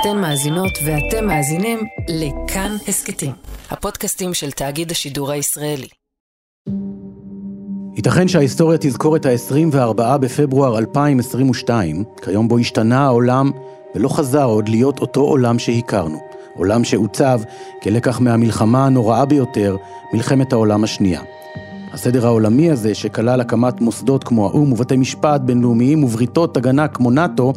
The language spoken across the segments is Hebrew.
אתן מאזינות ואתם מאזינים לכאן הסכתים, הפודקאסטים של תאגיד השידור הישראלי. ייתכן שההיסטוריה תזכור את ה-24 בפברואר 2022, כיום בו השתנה העולם ולא חזר עוד להיות אותו עולם שהכרנו. עולם שעוצב כלקח מהמלחמה הנוראה ביותר, מלחמת העולם השנייה. הסדר העולמי הזה, שכלל הקמת מוסדות כמו האו"ם ובתי משפט בינלאומיים ובריתות הגנה כמו נאט"ו,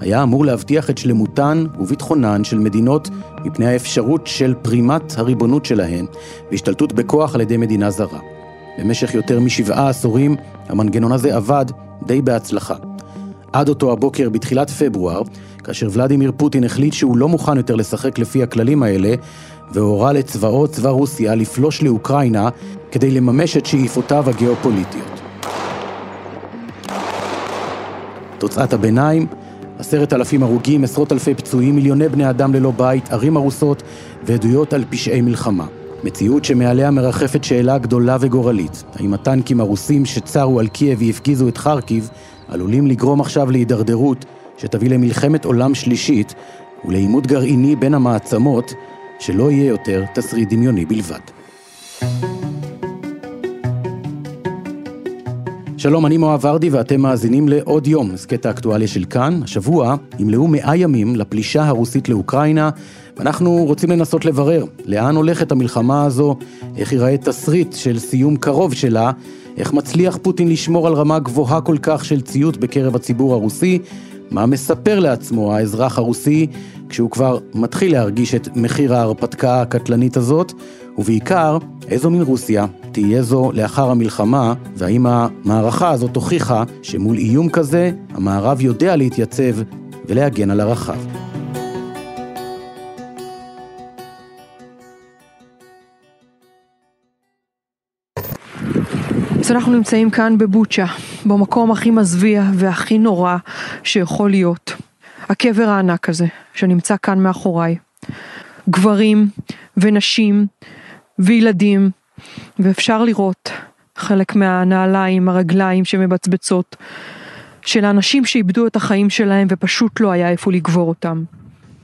היה אמור להבטיח את שלמותן וביטחונן של מדינות מפני האפשרות של פרימת הריבונות שלהן והשתלטות בכוח על ידי מדינה זרה. במשך יותר משבעה עשורים המנגנון הזה עבד די בהצלחה. עד אותו הבוקר בתחילת פברואר, כאשר ולדימיר פוטין החליט שהוא לא מוכן יותר לשחק לפי הכללים האלה, והורה לצבאות צבא רוסיה לפלוש לאוקראינה כדי לממש את שאיפותיו הגיאופוליטיות. תוצאת הביניים, עשרת אלפים הרוגים, עשרות אלפי פצועים, מיליוני בני אדם ללא בית, ערים הרוסות ועדויות על פשעי מלחמה. מציאות שמעליה מרחפת שאלה גדולה וגורלית. האם הטנקים הרוסים שצרו על קייב והפגיזו את חרקיב עלולים לגרום עכשיו להידרדרות שתביא למלחמת עולם שלישית ולעימות גרעיני בין המעצמות שלא יהיה יותר תסריט דמיוני בלבד. שלום, אני מואב ורדי ואתם מאזינים לעוד יום, הסכת האקטואליה של כאן. השבוע ימלאו מאה ימים לפלישה הרוסית לאוקראינה, ואנחנו רוצים לנסות לברר לאן הולכת המלחמה הזו, איך ייראה תסריט של סיום קרוב שלה, איך מצליח פוטין לשמור על רמה גבוהה כל כך של ציות בקרב הציבור הרוסי, מה מספר לעצמו האזרח הרוסי כשהוא כבר מתחיל להרגיש את מחיר ההרפתקה הקטלנית הזאת, ובעיקר, איזו מין רוסיה תהיה זו לאחר המלחמה, והאם המערכה הזאת הוכיחה שמול איום כזה, המערב יודע להתייצב ולהגן על הרחב. אז אנחנו נמצאים כאן בבוצ'ה, במקום הכי מזוויע והכי נורא שיכול להיות. הקבר הענק הזה, שנמצא כאן מאחוריי. גברים ונשים וילדים, ואפשר לראות חלק מהנעליים, הרגליים שמבצבצות, של האנשים שאיבדו את החיים שלהם ופשוט לא היה איפה לגבור אותם.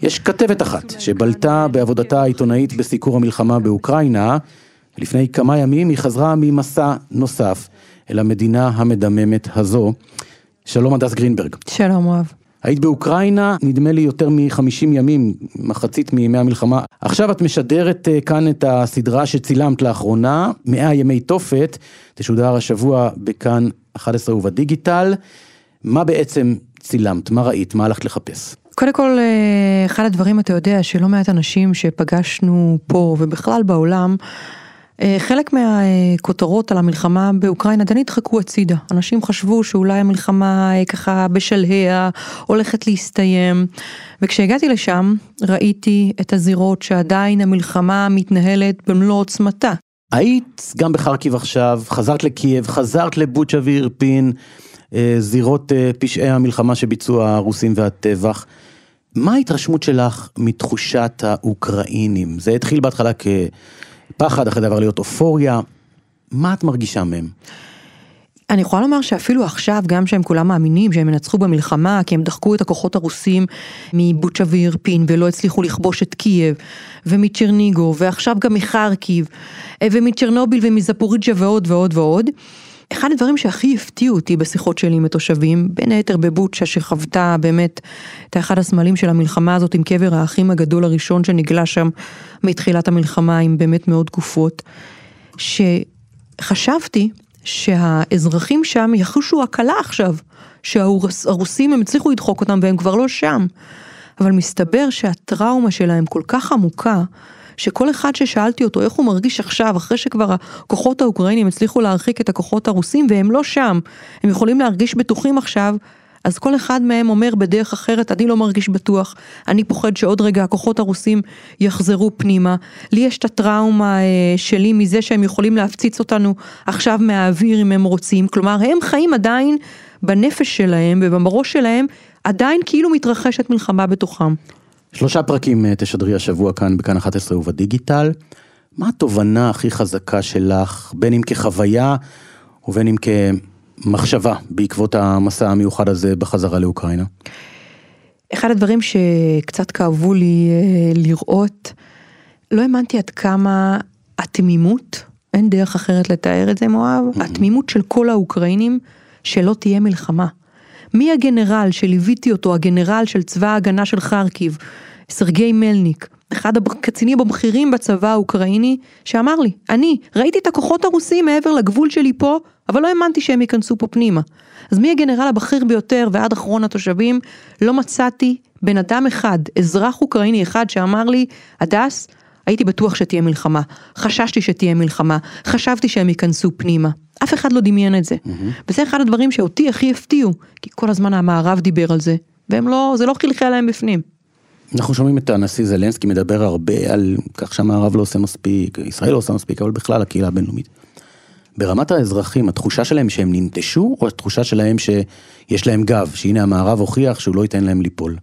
יש כתבת אחת שבלטה בעבודתה העיתונאית בסיקור המלחמה באוקראינה, לפני כמה ימים היא חזרה ממסע נוסף אל המדינה המדממת הזו. שלום הדס גרינברג. שלום אוהב. היית באוקראינה, נדמה לי יותר מ-50 ימים, מחצית מימי המלחמה. עכשיו את משדרת אה, כאן את הסדרה שצילמת לאחרונה, 100 ימי תופת, תשודר השבוע בכאן 11 ובדיגיטל. מה בעצם צילמת? מה ראית? מה הלכת לחפש? קודם כל, אה, אחד הדברים אתה יודע שלא מעט אנשים שפגשנו פה ובכלל בעולם, חלק מהכותרות על המלחמה באוקראינה די נדחקו הצידה. אנשים חשבו שאולי המלחמה אה, ככה בשלהיה הולכת להסתיים. וכשהגעתי לשם ראיתי את הזירות שעדיין המלחמה מתנהלת במלוא עוצמתה. היית גם בחרקיב עכשיו, חזרת לקייב, חזרת לבוצ'ה ואירפין, אה, זירות פשעי המלחמה שביצעו הרוסים והטבח. מה ההתרשמות שלך מתחושת האוקראינים? זה התחיל בהתחלה כ... פחד, אחרי דבר להיות אופוריה. מה את מרגישה מהם? אני יכולה לומר שאפילו עכשיו, גם שהם כולם מאמינים שהם ינצחו במלחמה, כי הם דחקו את הכוחות הרוסים מבוצ'ה ואירפין ולא הצליחו לכבוש את קייב, ומצ'רניגו, ועכשיו גם מחרקיב, ומצ'רנוביל ומזפוריג'ה ועוד ועוד ועוד. אחד הדברים שהכי הפתיעו אותי בשיחות שלי עם התושבים, בין היתר בבוצ'ה שחוותה באמת את אחד הסמלים של המלחמה הזאת עם קבר האחים הגדול הראשון שנגלה שם מתחילת המלחמה עם באמת מאות גופות, שחשבתי שהאזרחים שם יחושו הקלה עכשיו, שהרוסים הם הצליחו לדחוק אותם והם כבר לא שם. אבל מסתבר שהטראומה שלהם כל כך עמוקה, שכל אחד ששאלתי אותו איך הוא מרגיש עכשיו, אחרי שכבר הכוחות האוקראינים הצליחו להרחיק את הכוחות הרוסים והם לא שם, הם יכולים להרגיש בטוחים עכשיו, אז כל אחד מהם אומר בדרך אחרת, אני לא מרגיש בטוח, אני פוחד שעוד רגע הכוחות הרוסים יחזרו פנימה. לי יש את הטראומה אה, שלי מזה שהם יכולים להפציץ אותנו עכשיו מהאוויר אם הם רוצים, כלומר הם חיים עדיין בנפש שלהם ובראש שלהם, עדיין כאילו מתרחשת מלחמה בתוכם. שלושה פרקים אה, תשדרי השבוע כאן בכאן 11 ובדיגיטל. מה התובנה הכי חזקה שלך, בין אם כחוויה ובין אם כמחשבה בעקבות המסע המיוחד הזה בחזרה לאוקראינה? אחד הדברים שקצת כאבו לי אה, לראות, לא האמנתי עד כמה התמימות, אין דרך אחרת לתאר את זה מואב, mm-hmm. התמימות של כל האוקראינים שלא תהיה מלחמה. מי הגנרל שליוויתי אותו, הגנרל של צבא ההגנה של חרקיב, סרגי מלניק, אחד הקצינים הבכירים בצבא האוקראיני, שאמר לי, אני ראיתי את הכוחות הרוסים מעבר לגבול שלי פה, אבל לא האמנתי שהם ייכנסו פה פנימה. אז מי הגנרל הבכיר ביותר ועד אחרון התושבים, לא מצאתי בן אדם אחד, אזרח אוקראיני אחד שאמר לי, הדס, הייתי בטוח שתהיה מלחמה, חששתי שתהיה מלחמה, חשבתי שהם ייכנסו פנימה. אף אחד לא דמיין את זה. Mm-hmm. וזה אחד הדברים שאותי הכי הפתיעו, כי כל הזמן המערב דיבר על זה, והם לא, זה לא חלחל להם בפנים. אנחנו שומעים את הנשיא זלנסקי מדבר הרבה על כך שהמערב לא עושה מספיק, ישראל לא עושה מספיק, אבל בכלל הקהילה הבינלאומית. ברמת האזרחים, התחושה שלהם שהם ננטשו, או התחושה שלהם שיש להם גב, שהנה המערב הוכיח שהוא לא ייתן להם ליפול?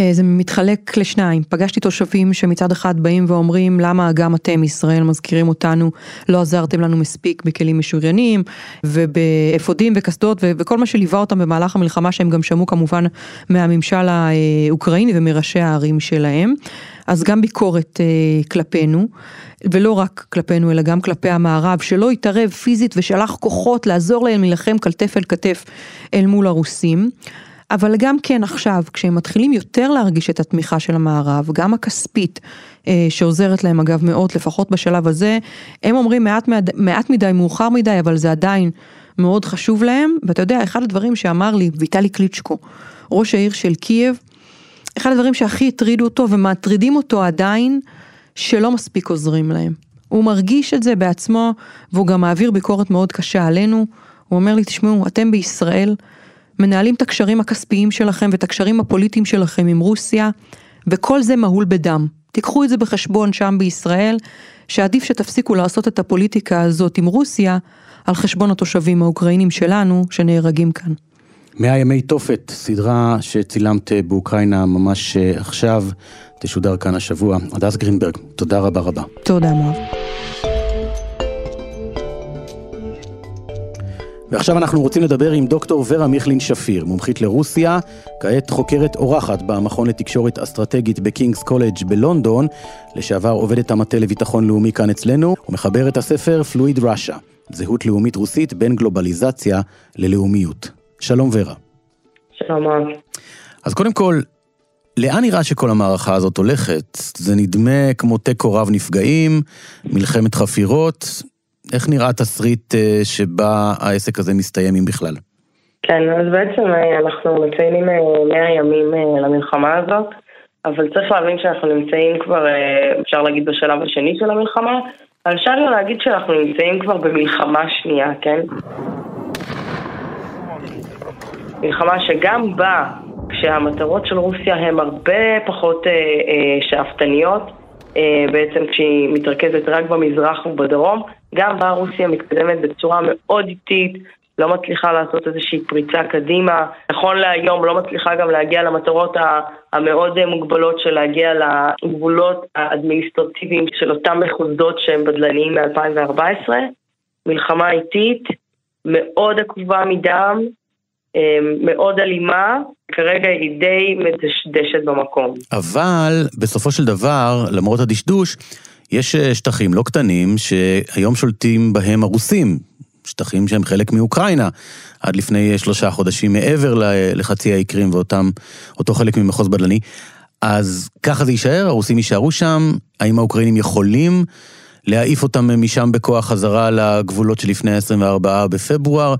אה, זה מתחלק לשניים, פגשתי תושבים שמצד אחד באים ואומרים למה גם אתם ישראל מזכירים אותנו, לא עזרתם לנו מספיק בכלים משוריינים ובאפודים וקסדות וכל מה שליווה אותם במהלך המלחמה שהם גם שמעו כמובן מהממשל האוקראיני ומראשי הערים שלהם, אז גם ביקורת אה, כלפינו. ולא רק כלפינו אלא גם כלפי המערב שלא התערב פיזית ושלח כוחות לעזור להם להילחם כתף אל כתף אל מול הרוסים. אבל גם כן עכשיו, כשהם מתחילים יותר להרגיש את התמיכה של המערב, גם הכספית, אה, שעוזרת להם אגב מאוד, לפחות בשלב הזה, הם אומרים מעט, מעט מדי, מאוחר מדי, אבל זה עדיין מאוד חשוב להם. ואתה יודע, אחד הדברים שאמר לי ויטלי קליצ'קו, ראש העיר של קייב, אחד הדברים שהכי הטרידו אותו ומטרידים אותו עדיין, שלא מספיק עוזרים להם. הוא מרגיש את זה בעצמו, והוא גם מעביר ביקורת מאוד קשה עלינו. הוא אומר לי, תשמעו, אתם בישראל, מנהלים את הקשרים הכספיים שלכם ואת הקשרים הפוליטיים שלכם עם רוסיה, וכל זה מהול בדם. תיקחו את זה בחשבון שם בישראל, שעדיף שתפסיקו לעשות את הפוליטיקה הזאת עם רוסיה, על חשבון התושבים האוקראינים שלנו, שנהרגים כאן. מאה ימי תופת, סדרה שצילמת באוקראינה ממש אה, עכשיו, תשודר כאן השבוע. הדס גרינברג, תודה רבה רבה. תודה מואב. ועכשיו אנחנו רוצים לדבר עם דוקטור ורה מיכלין שפיר, מומחית לרוסיה, כעת חוקרת אורחת במכון לתקשורת אסטרטגית בקינגס קולג' בלונדון, לשעבר עובדת המטה לביטחון לאומי כאן אצלנו, ומחברת הספר Fluid Russia, זהות לאומית רוסית בין גלובליזציה ללאומיות. שלום ורה. שלום אז קודם כל, לאן נראה שכל המערכה הזאת הולכת? זה נדמה כמו תיקו רב נפגעים, מלחמת חפירות, איך נראה תסריט אה, שבה העסק הזה מסתיים, אם בכלל? כן, אז בעצם אה, אנחנו מציינים 100 אה, ימים למלחמה הזאת, אבל צריך להבין שאנחנו נמצאים כבר, אפשר להגיד, בשלב השני של המלחמה, אבל אפשר גם להגיד שאנחנו נמצאים כבר במלחמה שנייה, כן? מלחמה שגם בה, כשהמטרות של רוסיה הן הרבה פחות אה, אה, שאפתניות, אה, בעצם כשהיא מתרכזת רק במזרח ובדרום, גם בה רוסיה מתקדמת בצורה מאוד איטית, לא מצליחה לעשות איזושהי פריצה קדימה. נכון להיום לא מצליחה גם להגיע למטרות המאוד מוגבלות של להגיע לגבולות האדמיניסטרטיביים של אותם מחוזות שהם בדלניים מ-2014. מלחמה איטית, מאוד עקובה מדם, אה, מאוד אלימה, כרגע היא די מדשדשת במקום. אבל בסופו של דבר, למרות הדשדוש, יש אה, שטחים לא קטנים שהיום שולטים בהם הרוסים, שטחים שהם חלק מאוקראינה, עד לפני שלושה חודשים מעבר לחצי האי קרים ואותו חלק ממחוז בדלני. אז ככה זה יישאר, הרוסים יישארו שם, האם האוקראינים יכולים להעיף אותם משם בכוח חזרה לגבולות שלפני ה-24 בפברואר?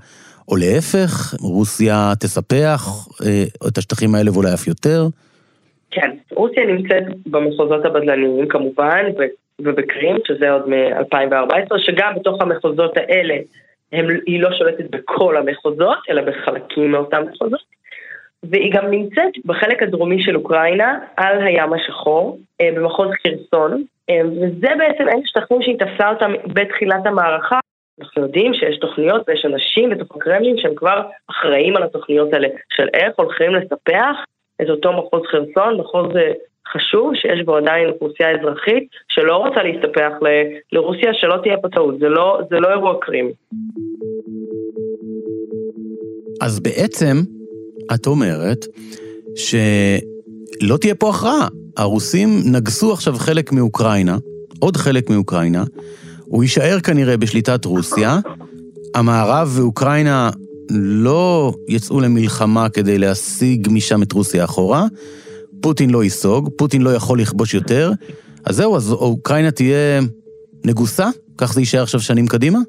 או להפך, רוסיה תספח אה, את השטחים האלה ואולי אף יותר? כן, רוסיה נמצאת במחוזות הבדלניים כמובן, ובקרים, שזה עוד מ-2014, שגם בתוך המחוזות האלה הם, היא לא שולטת בכל המחוזות, אלא בחלקים מאותם מחוזות. והיא גם נמצאת בחלק הדרומי של אוקראינה, על הים השחור, אה, במחוז חירסון, אה, וזה בעצם אלה שטחים שהיא תפסה אותם בתחילת המערכה. אנחנו יודעים שיש תוכניות ויש אנשים בתוך הקרמלין שהם כבר אחראים על התוכניות האלה, של איך הולכים לספח את אותו מחוז חרסון, מחוז אה, חשוב שיש בו עדיין אוכלוסייה אזרחית שלא רוצה להסתפח ל- לרוסיה, שלא תהיה פה טעות, זה לא, זה לא אירוע קרים. אז בעצם, את אומרת שלא תהיה פה הכרעה. הרוסים נגסו עכשיו חלק מאוקראינה, עוד חלק מאוקראינה, הוא יישאר כנראה בשליטת רוסיה, המערב ואוקראינה לא יצאו למלחמה כדי להשיג משם את רוסיה אחורה, פוטין לא ייסוג, פוטין לא יכול לכבוש יותר, אז זהו, אז אוקראינה תהיה נגוסה? כך זה יישאר עכשיו שנים קדימה?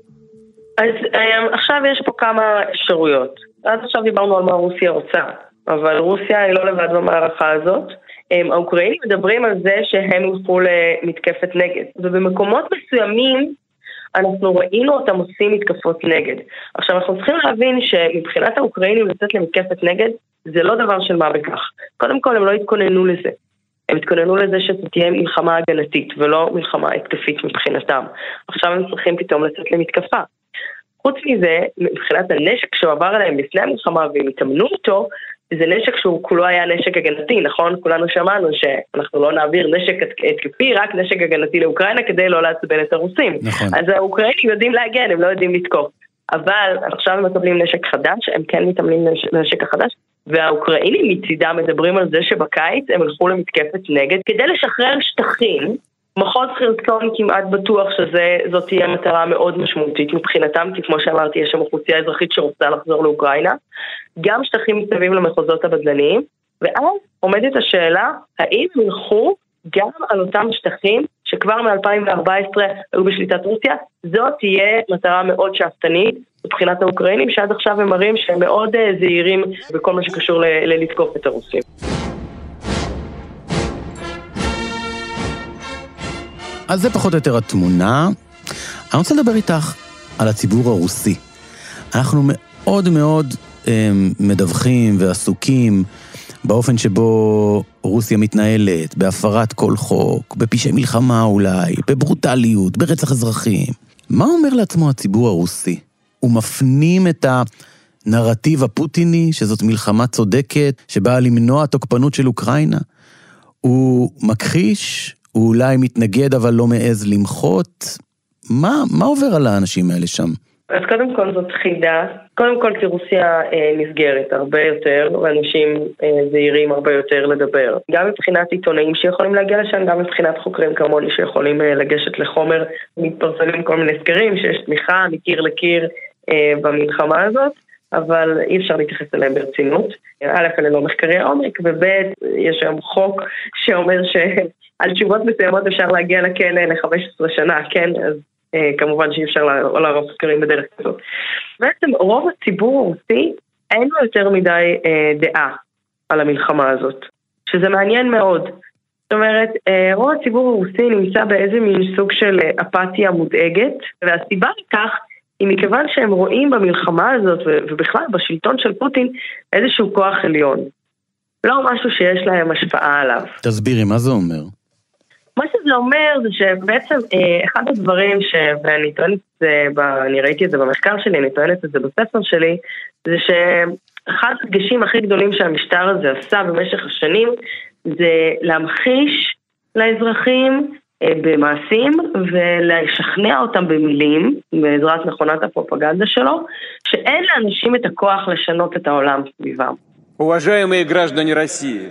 אז um, עכשיו יש פה כמה אפשרויות. עד עכשיו דיברנו על מה רוסיה רוצה, אבל רוסיה היא לא לבד במערכה הזאת. Um, האוקראינים מדברים על זה שהם ילכו למתקפת נגד, ובמקומות מסוימים אנחנו ראינו אותם עושים מתקפות נגד. עכשיו אנחנו צריכים להבין שמבחינת האוקראינים לצאת למתקפת נגד זה לא דבר של מה בכך. קודם כל הם לא התכוננו לזה. הם התכוננו לזה שזו תהיה מלחמה הגנתית ולא מלחמה התקפית מבחינתם. עכשיו הם צריכים פתאום לצאת למתקפה. חוץ מזה, מבחינת הנשק שהועבר אליהם לפני המלחמה והם התאמנו איתו, זה נשק שהוא כולו היה נשק הגנתי, נכון? כולנו שמענו שאנחנו לא נעביר נשק התקפי, רק נשק הגנתי לאוקראינה כדי לא לעצבן את הרוסים. נכון. אז האוקראינים יודעים להגן, הם לא יודעים לתקוף. אבל עכשיו הם מקבלים נשק חדש, הם כן מתאמנים לנשק החדש, והאוקראינים מצידם מדברים על זה שבקיץ הם הלכו למתקפת נגד כדי לשחרר שטחים. מחוז חרצון כמעט בטוח שזאת תהיה מטרה מאוד משמעותית מבחינתם, כי כמו שאמרתי, יש שם אוכלוסייה אזרחית שרוצה לחזור לאוקראינה. גם שטחים מסביב למחוזות הבדלניים, ואז עומדת השאלה, האם ילכו גם על אותם שטחים שכבר מ-2014 היו בשליטת רוסיה, זאת תהיה מטרה מאוד שאפתנית מבחינת האוקראינים, שעד עכשיו הם מראים שהם מאוד אה, זהירים בכל מה שקשור ללתקוף את הרוסים. אז זה פחות או יותר התמונה. אני רוצה לדבר איתך על הציבור הרוסי. אנחנו מאוד מאוד אה, מדווחים ועסוקים באופן שבו רוסיה מתנהלת, בהפרת כל חוק, בפשעי מלחמה אולי, בברוטליות, ברצח אזרחים. מה אומר לעצמו הציבור הרוסי? הוא מפנים את הנרטיב הפוטיני, שזאת מלחמה צודקת, שבאה למנוע תוקפנות של אוקראינה? הוא מכחיש? הוא אולי מתנגד אבל לא מעז למחות? מה, מה עובר על האנשים האלה שם? אז קודם כל זאת חידה. קודם כל כי רוסיה אה, נסגרת הרבה יותר, ואנשים אה, זהירים הרבה יותר לדבר. גם מבחינת עיתונאים שיכולים להגיע לשם, גם מבחינת חוקרים כמוני שיכולים אה, לגשת לחומר. מתפרסמים כל מיני סקרים שיש תמיכה מקיר לקיר אה, במלחמה הזאת. אבל אי אפשר להתייחס אליהם ברצינות. א', אלה לא מחקרי עומק, וב', יש היום חוק שאומר שעל תשובות מסוימות אפשר להגיע לכלא ל-15 שנה, כן? אז אה, כמובן שאי אפשר לערוך סקרים בדרך כזאת. בעצם רוב הציבור הרוסי אין לו יותר מדי אה, דעה על המלחמה הזאת, שזה מעניין מאוד. זאת אומרת, אה, רוב הציבור הרוסי נמצא באיזה מין סוג של אה, אפתיה מודאגת, והסיבה לכך היא מכיוון שהם רואים במלחמה הזאת, ובכלל בשלטון של פוטין, איזשהו כוח עליון. לא משהו שיש להם השפעה עליו. תסבירי, מה זה אומר? מה שזה אומר זה שבעצם אה, אחד הדברים ש... ואני טוענת את זה, ב... אני ראיתי את זה במחקר שלי, אני טוענת את זה בספר שלי, זה שאחד הדגשים הכי גדולים שהמשטר הזה עשה במשך השנים זה להמחיש לאזרחים במעשים ולשכנע אותם במילים, בעזרת מכונת הפרופגנדה שלו, שאין לאנשים את הכוח לשנות את העולם סביבם. уважаемые граждане России,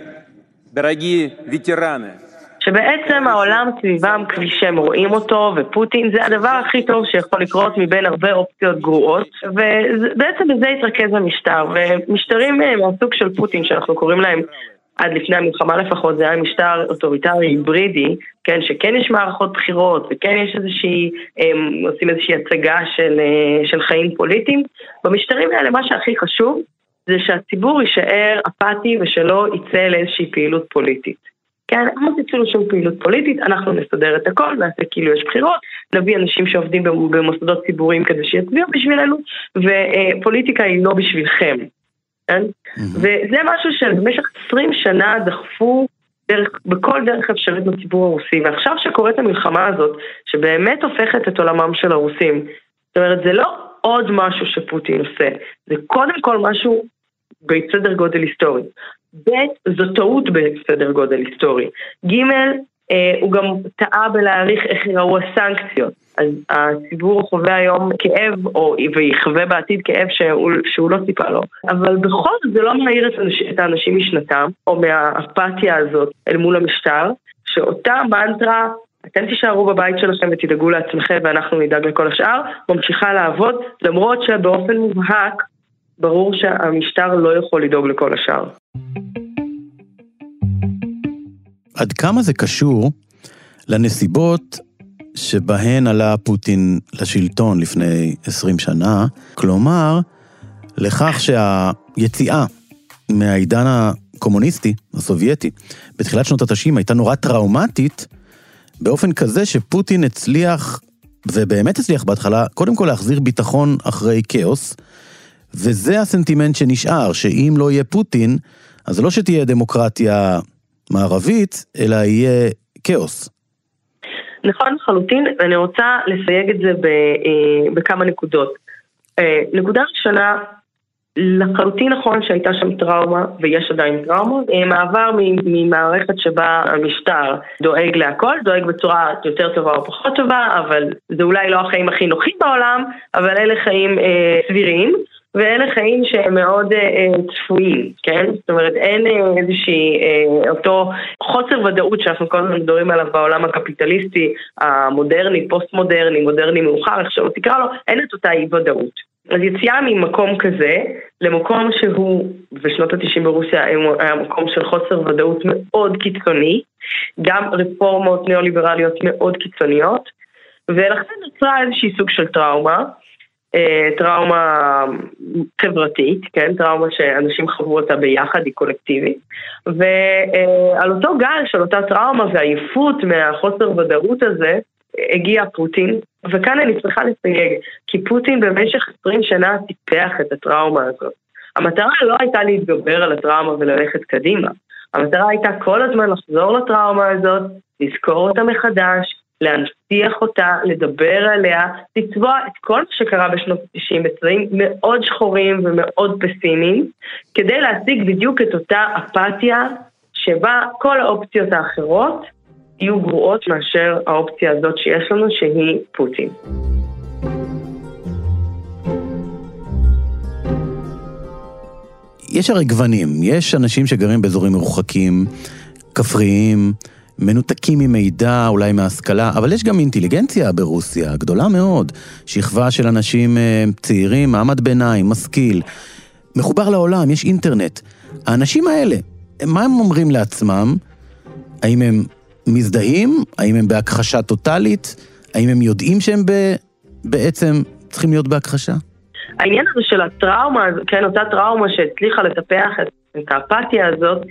дорогие ветераны, שבעצם העולם סביבם כפי שהם רואים אותו, ופוטין זה הדבר הכי טוב שיכול לקרות מבין הרבה אופציות גרועות, ובעצם בזה התרכז המשטר, ומשטרים אה, מהסוג של פוטין שאנחנו קוראים להם עד לפני המלחמה לפחות, זה היה משטר אוטוריטרי היברידי, כן, שכן יש מערכות בחירות, וכן יש איזושהי, הם עושים איזושהי הצגה של, אה, של חיים פוליטיים. במשטרים האלה מה שהכי חשוב זה שהציבור יישאר אפאתי ושלא יצא לאיזושהי פעילות פוליטית. כן, אל תצאו לשום פעילות פוליטית, אנחנו נסדר את הכל, נעשה כאילו יש בחירות, נביא אנשים שעובדים במוסדות ציבוריים כדי שיצביעו בשבילנו, ופוליטיקה היא לא בשבילכם, כן? וזה משהו שבמשך 20 שנה דחפו דרך, בכל דרך אפשרית בציבור הרוסי, ועכשיו שקורית המלחמה הזאת, שבאמת הופכת את עולמם של הרוסים, זאת אומרת, זה לא עוד משהו שפוטין עושה, זה קודם כל משהו בסדר גודל היסטורי. ב', זו טעות בסדר גודל היסטורי. ג', אה, הוא גם טעה בלהעריך איך יראו הסנקציות. אז הציבור חווה היום כאב, או, ויחווה בעתיד כאב שהוא, שהוא לא ציפה לו. אבל בכל זאת זה לא מעיר את, את האנשים משנתם, או מהאפתיה הזאת אל מול המשטר, שאותה מנטרה, אתם תישארו בבית שלכם ותדאגו לעצמכם ואנחנו נדאג לכל השאר, ממשיכה לעבוד, למרות שבאופן מובהק ברור שהמשטר לא יכול לדאוג לכל השאר. עד כמה זה קשור לנסיבות שבהן עלה פוטין לשלטון לפני 20 שנה, כלומר, לכך שהיציאה מהעידן הקומוניסטי, הסובייטי, בתחילת שנות ה-90 הייתה נורא טראומטית, באופן כזה שפוטין הצליח, ובאמת הצליח בהתחלה, קודם כל להחזיר ביטחון אחרי כאוס, וזה הסנטימנט שנשאר, שאם לא יהיה פוטין, אז לא שתהיה דמוקרטיה מערבית, אלא יהיה כאוס. נכון לחלוטין, ואני רוצה לסייג את זה אה, בכמה נקודות. אה, נקודה ראשונה, לחלוטין נכון שהייתה שם טראומה, ויש עדיין טראומה, אה, מעבר ממערכת שבה המשטר דואג להכל, דואג בצורה יותר טובה או פחות טובה, אבל זה אולי לא החיים הכי נוחים בעולם, אבל אלה חיים אה, סבירים. ואלה חיים שהם מאוד אה, צפויים, כן? זאת אומרת, אין אה, איזושהי, אה, אותו חוסר ודאות שאנחנו כל הזמן מדברים עליו בעולם הקפיטליסטי, המודרני, פוסט-מודרני, מודרני מאוחר, איך שלא תקרא לו, אין את אותה אי ודאות. אז יציאה ממקום כזה למקום שהוא, בשנות ה-90 ברוסיה היה מקום של חוסר ודאות מאוד קיצוני, גם רפורמות ניאו-ליברליות מאוד קיצוניות, ולכן נוצרה איזושהי סוג של טראומה. אה, טראומה חברתית, כן? טראומה שאנשים חוו אותה ביחד, היא קולקטיבית. ועל אותו גל של אותה טראומה ועייפות מהחוסר ודאות הזה, הגיע פוטין, וכאן אני צריכה לסייג, כי פוטין במשך 20 שנה טיפח את הטראומה הזאת. המטרה לא הייתה להתגבר על הטראומה וללכת קדימה. המטרה הייתה כל הזמן לחזור לטראומה הזאת, לזכור אותה מחדש, להנציח אותה, לדבר עליה, לצבוע את כל מה שקרה בשנות ה-90 בצבעים מאוד שחורים ומאוד פסימיים, כדי להשיג בדיוק את אותה אפתיה שבה כל האופציות האחרות יהיו גרועות מאשר האופציה הזאת שיש לנו שהיא פוטין. יש הרי גוונים, יש אנשים שגרים באזורים מרוחקים, כפריים, מנותקים ממידע, אולי מהשכלה, אבל יש גם אינטליגנציה ברוסיה, גדולה מאוד. שכבה של אנשים אה, צעירים, מעמד ביניים, משכיל, מחובר לעולם, יש אינטרנט. האנשים האלה, מה הם אומרים לעצמם? האם הם מזדהים? האם הם בהכחשה טוטאלית? האם הם יודעים שהם ב... בעצם צריכים להיות בהכחשה? העניין הזה של הטראומה, כן, אותה טראומה שהצליחה לטפח את את האפתיה הזאת,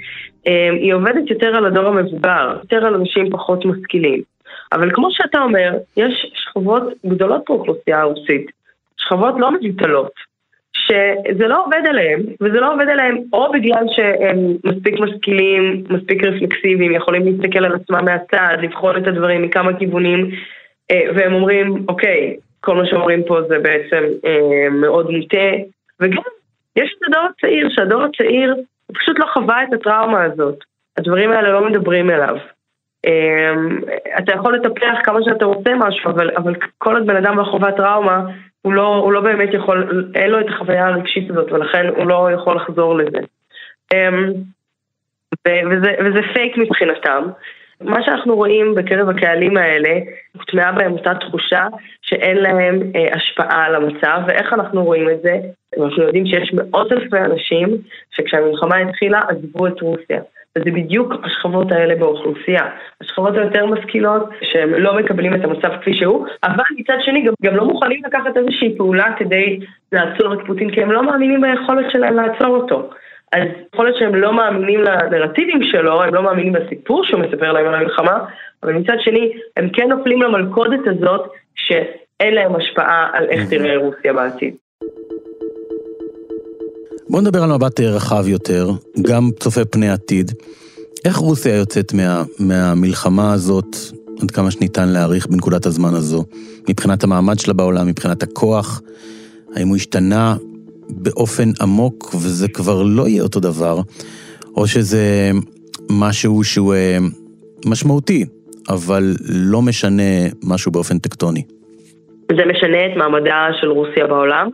אמ, היא עובדת יותר על הדור המבוגר, יותר על אנשים פחות משכילים. אבל כמו שאתה אומר, יש שכבות גדולות באוכלוסייה הרוסית, שכבות לא מבוטלות, שזה לא עובד עליהם, וזה לא עובד עליהם או בגלל שהם מספיק משכילים, מספיק רפלקסיביים, יכולים להסתכל על עצמם מהצד, לבחון את הדברים מכמה כיוונים, אה, והם אומרים, אוקיי, כל מה שאומרים פה זה בעצם אה, מאוד מוטה, וגם יש את הדור הצעיר, שהדור הצעיר הוא פשוט לא חווה את הטראומה הזאת. הדברים האלה לא מדברים אליו. אמ, אתה יכול לטפח כמה שאתה רוצה משהו, אבל, אבל כל עוד בן אדם לא חווה טראומה, הוא לא, הוא לא באמת יכול, אין לו את החוויה הרגשית הזאת, ולכן הוא לא יכול לחזור לזה. אמ, וזה, וזה פייק מבחינתם. מה שאנחנו רואים בקרב הקהלים האלה, הוטמעה בהם אותה תחושה שאין להם אה, השפעה על המצב, ואיך אנחנו רואים את זה? אנחנו יודעים שיש מאות אלפי אנשים שכשהמלחמה התחילה עזבו את רוסיה. וזה בדיוק השכבות האלה באוכלוסייה. השכבות היותר משכילות, שהם לא מקבלים את המצב כפי שהוא, אבל מצד שני גם, גם לא מוכנים לקחת איזושהי פעולה כדי לעצור את פוטין, כי הם לא מאמינים ביכולת שלהם לעצור אותו. אז יכול להיות שהם לא מאמינים לנרטיבים שלו, הם לא מאמינים לסיפור שהוא מספר להם על המלחמה, אבל מצד שני, הם כן נופלים למלכודת הזאת שאין להם השפעה על איך תראה רוסיה בעתיד. בואו נדבר על מבט רחב יותר, גם צופה פני עתיד. איך רוסיה יוצאת מה, מהמלחמה הזאת, עד כמה שניתן להעריך בנקודת הזמן הזו, מבחינת המעמד שלה בעולם, מבחינת הכוח, האם הוא השתנה באופן עמוק וזה כבר לא יהיה אותו דבר, או שזה משהו שהוא אה, משמעותי, אבל לא משנה משהו באופן טקטוני. זה משנה את מעמדה של רוסיה בעולם,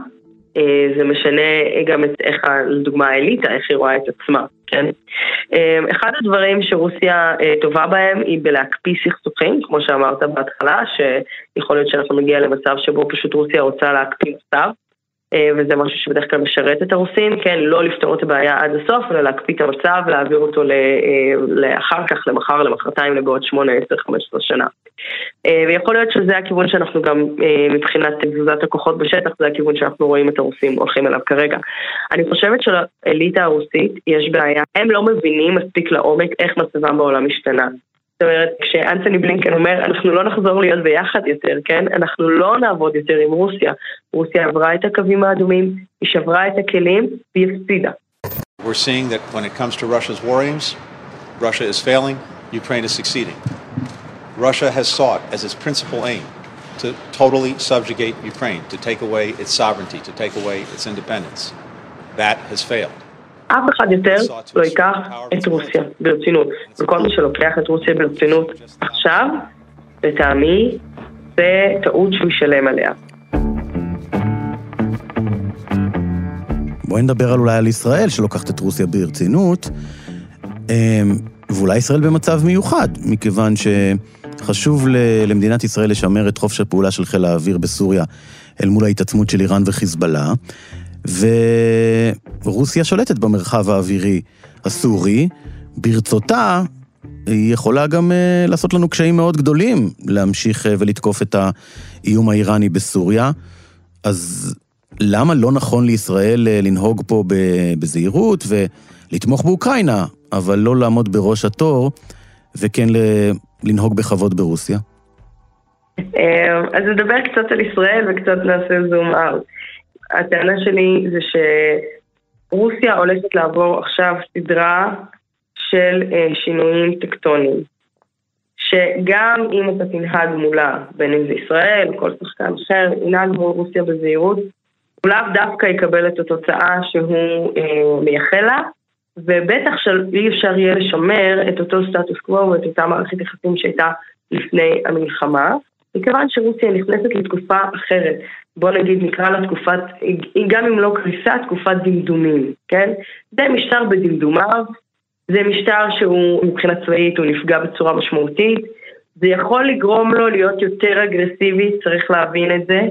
אה, זה משנה גם את איך, לדוגמה, האליטה, איך היא רואה את עצמה, כן? אה, אחד הדברים שרוסיה טובה בהם היא בלהקפיא סכסוכים, כמו שאמרת בהתחלה, שיכול להיות שאנחנו נגיע למצב שבו פשוט רוסיה רוצה להקפיא מצב. אה, וזה משהו שבדרך כלל משרת את הרוסים, כן, לא לפתור את הבעיה עד הסוף, אלא להקפיא את המצב, להעביר אותו אה, לאחר כך, למחר, למחרתיים, לבעוד 8, 10, 15 שנה. אה, ויכול להיות שזה הכיוון שאנחנו גם, מבחינת תזוזת הכוחות בשטח, זה הכיוון שאנחנו רואים את הרוסים הולכים אליו כרגע. אני חושבת שלאליטה הרוסית יש בעיה, הם לא מבינים מספיק לעומק איך מצבם בעולם השתנה. זאת אומרת, כשאנתוני בלינקן אומר, אנחנו לא נחזור להיות ביחד יותר, כן? אנחנו לא נעבוד יותר עם רוסיה. רוסיה עברה את הקווים האדומים, היא שברה את הכלים והיא הפסידה. We're seeing that when it comes to Russia's war aims, Russia is failing, Ukraine is succeeding. Russia has sought as its principal aim to totally subjugate Ukraine, to take away its sovereignty, to take away its independence. That has failed. אף אחד יותר לא ייקח את רוסיה ברצינות. וכל מי שלוקח את רוסיה ברצינות עכשיו, לטעמי, זה טעות שהוא ישלם עליה. בואי נדבר על אולי על ישראל, שלוקחת את רוסיה ברצינות, אמ, ואולי ישראל במצב מיוחד, מכיוון שחשוב למדינת ישראל לשמר את חופש הפעולה של חיל האוויר בסוריה אל מול ההתעצמות של איראן וחיזבאללה, ורוסיה שולטת במרחב האווירי הסורי. ברצותה, היא יכולה גם uh, לעשות לנו קשיים מאוד גדולים להמשיך uh, ולתקוף את האיום האיראני בסוריה. אז למה לא נכון לישראל uh, לנהוג פה בזהירות ולתמוך באוקראינה, אבל לא לעמוד בראש התור, וכן לנהוג בכבוד ברוסיה? אז נדבר קצת על ישראל וקצת נעשה זום אאוט. הטענה שלי זה שרוסיה הולכת לעבור עכשיו סדרה של אה, שינויים טקטוניים. שגם אם אתה תנהג מולה, בין אם זה ישראל כל שחקן אחר, ינהג מול רוסיה בזהירות, הוא לאו דווקא יקבל את התוצאה שהוא אה, מייחל לה, ובטח שאי אפשר יהיה לשמר את אותו סטטוס קוו ואת אותה מערכת יחסים שהייתה לפני המלחמה, מכיוון שרוסיה נכנסת לתקופה אחרת. בוא נגיד נקרא לה תקופת, גם אם לא קריסה, תקופת דמדומים, כן? זה משטר בדמדומיו, זה משטר שהוא מבחינה צבאית הוא נפגע בצורה משמעותית, זה יכול לגרום לו להיות יותר אגרסיבי, צריך להבין את זה,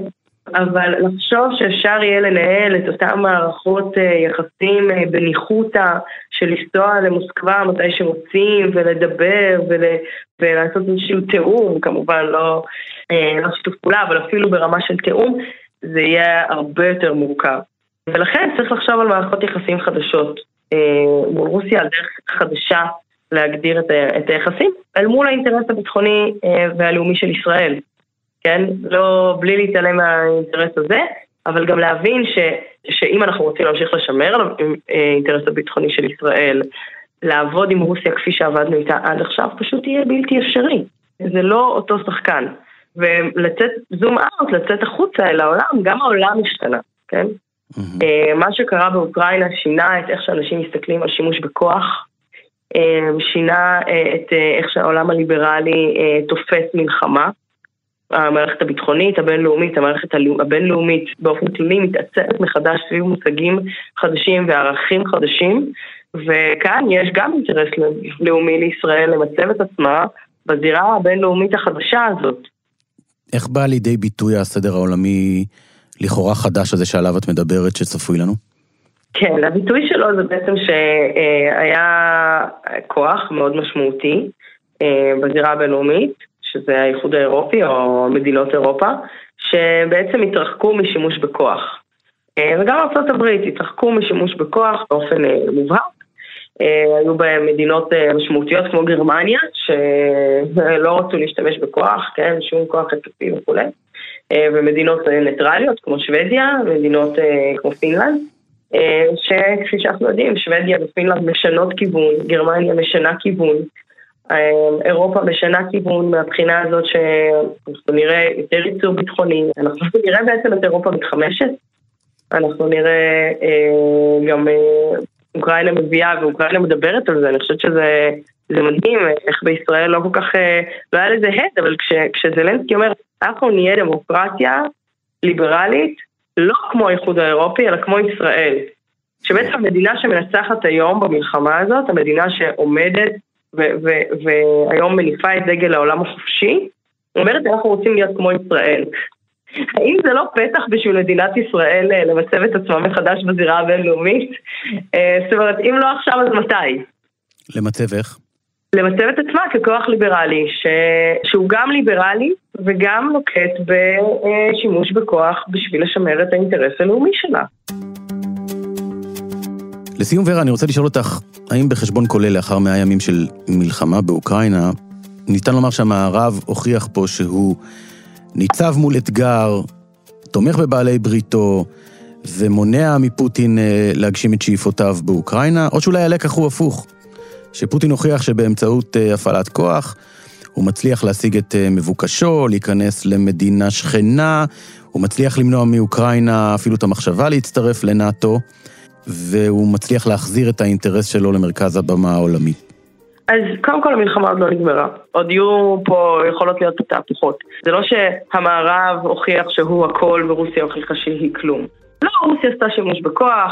אבל לחשוב שאפשר יהיה לנהל את אותן מערכות אה, יחסים אה, בניחותא של לנסוע למוסקבה מתי שרוצים ולדבר ול, ולעשות איזשהו תיאום, כמובן לא, אה, לא שיתוף פעולה, אבל אפילו ברמה של תיאום, זה יהיה הרבה יותר מורכב. ולכן צריך לחשוב על מערכות יחסים חדשות מול רוסיה, על דרך חדשה להגדיר את היחסים, אל מול האינטרס הביטחוני והלאומי של ישראל. כן? לא, בלי להתעלם מהאינטרס הזה, אבל גם להבין ש, שאם אנחנו רוצים להמשיך לשמר על האינטרס הביטחוני של ישראל, לעבוד עם רוסיה כפי שעבדנו איתה עד עכשיו, פשוט יהיה בלתי אפשרי. זה לא אותו שחקן. ולצאת זום אאוט, לצאת החוצה אל העולם, גם העולם השתנה, כן? Mm-hmm. מה שקרה באוקראינה שינה את איך שאנשים מסתכלים על שימוש בכוח, אה, שינה אה, את איך שהעולם הליברלי תופס מלחמה. המערכת הביטחונית, הבינלאומית, המערכת הבינלאומית באופן כללי מתעצבת מחדש סביב מושגים חדשים וערכים חדשים, וכאן יש גם אינטרס לאומי לישראל למצב את עצמה בזירה הבינלאומית החדשה הזאת. איך בא לידי ביטוי הסדר העולמי לכאורה חדש הזה שעליו את מדברת שצפוי לנו? כן, הביטוי שלו זה בעצם שהיה כוח מאוד משמעותי אה, בזירה הבינלאומית, שזה האיחוד האירופי או מדינות אירופה, שבעצם התרחקו משימוש בכוח. אה, וגם ארה"ב התרחקו משימוש בכוח באופן אה, מובהק. אה, היו בהם מדינות משמעותיות כמו גרמניה, שלא רצו להשתמש בכוח, כן, שום כוח התקפי וכולי. ומדינות ניטרליות כמו שוודיה, מדינות כמו פינלנד, שכפי שאנחנו יודעים, שוודיה ופינלנד משנות כיוון, גרמניה משנה כיוון, אירופה משנה כיוון מהבחינה הזאת שאנחנו נראה יותר ייצור ביטחוני, אנחנו נראה בעצם את אירופה מתחמשת, אנחנו נראה אה, גם אה, אוקראינה מביאה ואוקראינה מדברת על זה, אני חושבת שזה זה מדהים איך בישראל לא כל כך, אה, לא היה לזה הד, אבל כש, כשזלנסקי אומר, אנחנו נהיה דמוקרטיה ליברלית, לא כמו האיחוד האירופי, אלא כמו ישראל. שבעצם המדינה שמנצחת היום במלחמה הזאת, המדינה שעומדת והיום מניפה את דגל העולם החופשי, אומרת אנחנו רוצים להיות כמו ישראל. האם זה לא פתח בשביל מדינת ישראל אה, למצב את עצמה מחדש בזירה הבינלאומית? אה, זאת אומרת, אם לא עכשיו אז מתי? למצב איך? למצב את עצמה ככוח ליברלי, ש... שהוא גם ליברלי וגם נוקט בשימוש בכוח בשביל לשמר את האינטרס הלאומי שלה. לסיום ורה, אני רוצה לשאול אותך, האם בחשבון כולל לאחר מאה ימים של מלחמה באוקראינה, ניתן לומר שהמערב הוכיח פה שהוא ניצב מול אתגר, תומך בבעלי בריתו, ומונע מפוטין אה, להגשים את שאיפותיו באוקראינה, או שאולי הלקח הוא הפוך, שפוטין הוכיח שבאמצעות אה, הפעלת כוח, הוא מצליח להשיג את אה, מבוקשו, להיכנס למדינה שכנה, הוא מצליח למנוע מאוקראינה אפילו את המחשבה להצטרף לנאט"ו, והוא מצליח להחזיר את האינטרס שלו למרכז הבמה העולמית. אז קודם כל המלחמה עוד לא נגמרה. עוד יהיו פה, יכולות להיות תהפוכות. זה לא שהמערב הוכיח שהוא הכל ורוסיה הוכיחה שהיא כלום. לא, רוסיה עשתה שימוש בכוח,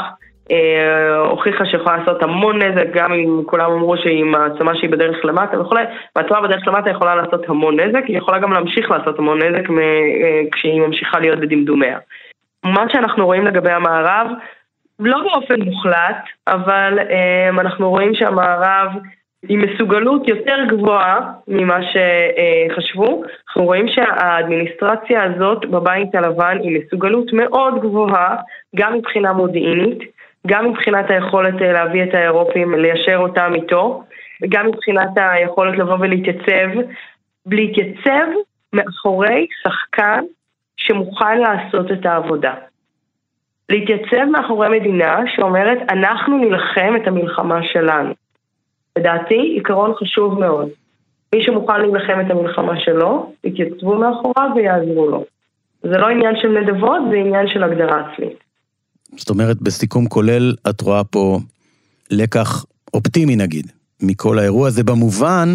אה, הוכיחה שיכולה לעשות המון נזק, גם אם כולם אמרו שהיא מעצמה שהיא בדרך למטה וכולי, מעצמה בדרך למטה יכולה לעשות המון נזק, היא יכולה גם להמשיך לעשות המון נזק אה, כשהיא ממשיכה להיות בדמדומיה. מה שאנחנו רואים לגבי המערב, לא באופן מוחלט, אבל אה, אנחנו רואים שהמערב עם מסוגלות יותר גבוהה ממה שחשבו. אנחנו רואים שהאדמיניסטרציה הזאת בבית הלבן היא מסוגלות מאוד גבוהה, גם מבחינה מודיעינית, גם מבחינת היכולת אה, להביא את האירופים, ליישר אותם איתו, וגם מבחינת היכולת לבוא ולהתייצב, להתייצב מאחורי שחקן שמוכן לעשות את העבודה. להתייצב מאחורי מדינה שאומרת, אנחנו נילחם את המלחמה שלנו. לדעתי, עיקרון חשוב מאוד. מי שמוכן להילחם את המלחמה שלו, יתייצבו מאחוריו ויעזרו לו. זה לא עניין של נדבות, זה עניין של הגדרה עצמית. זאת אומרת, בסיכום כולל, את רואה פה לקח אופטימי נגיד, מכל האירוע הזה, במובן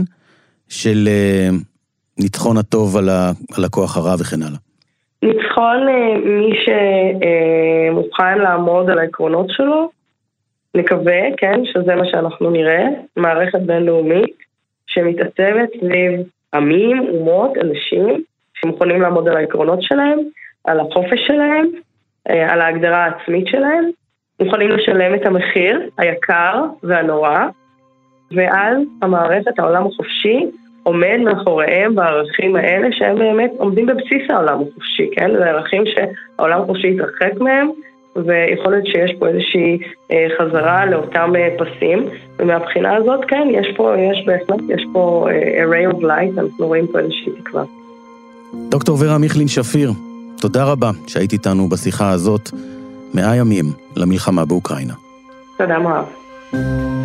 של uh, ניצחון הטוב על, ה, על הכוח הרע וכן הלאה. ניצחון uh, מי שמוכן uh, לעמוד על העקרונות שלו, נקווה, כן, שזה מה שאנחנו נראה, מערכת בינלאומית שמתעצבת סביב עמים, אומות, אנשים שמוכנים לעמוד על העקרונות שלהם, על החופש שלהם, אה, על ההגדרה העצמית שלהם, מוכנים לשלם את המחיר היקר והנורא, ואז המערכת, העולם החופשי, עומד מאחוריהם בערכים האלה שהם באמת עומדים בבסיס העולם החופשי, כן? זה ערכים שהעולם החופשי התרחק מהם, ויכול להיות שיש פה איזושהי אה, חזרה לאותם אה, פסים, ומהבחינה הזאת, כן, יש פה, יש בהחלט, יש פה אה, array of light, אנחנו רואים פה איזושהי תקווה. דוקטור ורה מיכלין שפיר, תודה רבה שהיית איתנו בשיחה הזאת, מאה ימים למלחמה באוקראינה. תודה מואב.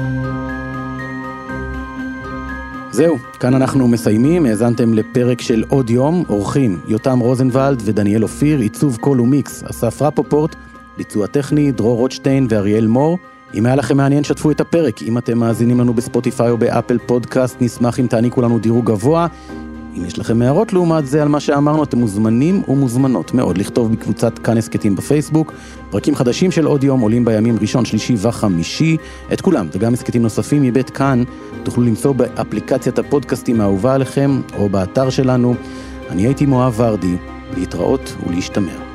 זהו, כאן אנחנו מסיימים, האזנתם לפרק של עוד יום, אורחים יותם רוזנבלד ודניאל אופיר, עיצוב קול ומיקס, אסף רפופורט, ביצוע טכני, דרור רוטשטיין ואריאל מור. אם היה לכם מעניין, שתפו את הפרק. אם אתם מאזינים לנו בספוטיפיי או באפל פודקאסט, נשמח אם תעניקו לנו דירוג גבוה. אם יש לכם הערות לעומת זה על מה שאמרנו, אתם מוזמנים ומוזמנות מאוד לכתוב בקבוצת כאן הסכתים בפייסבוק. פרקים חדשים של עוד יום עולים בימים ראשון, שלישי וחמישי. את כולם, וגם הסכתים נוספים מבית כאן, תוכלו למצוא באפליקציית הפודקאסטים האהובה עליכם, או באתר שלנו. אני הייתי מואב ורדי, להתראות ולהשתמע.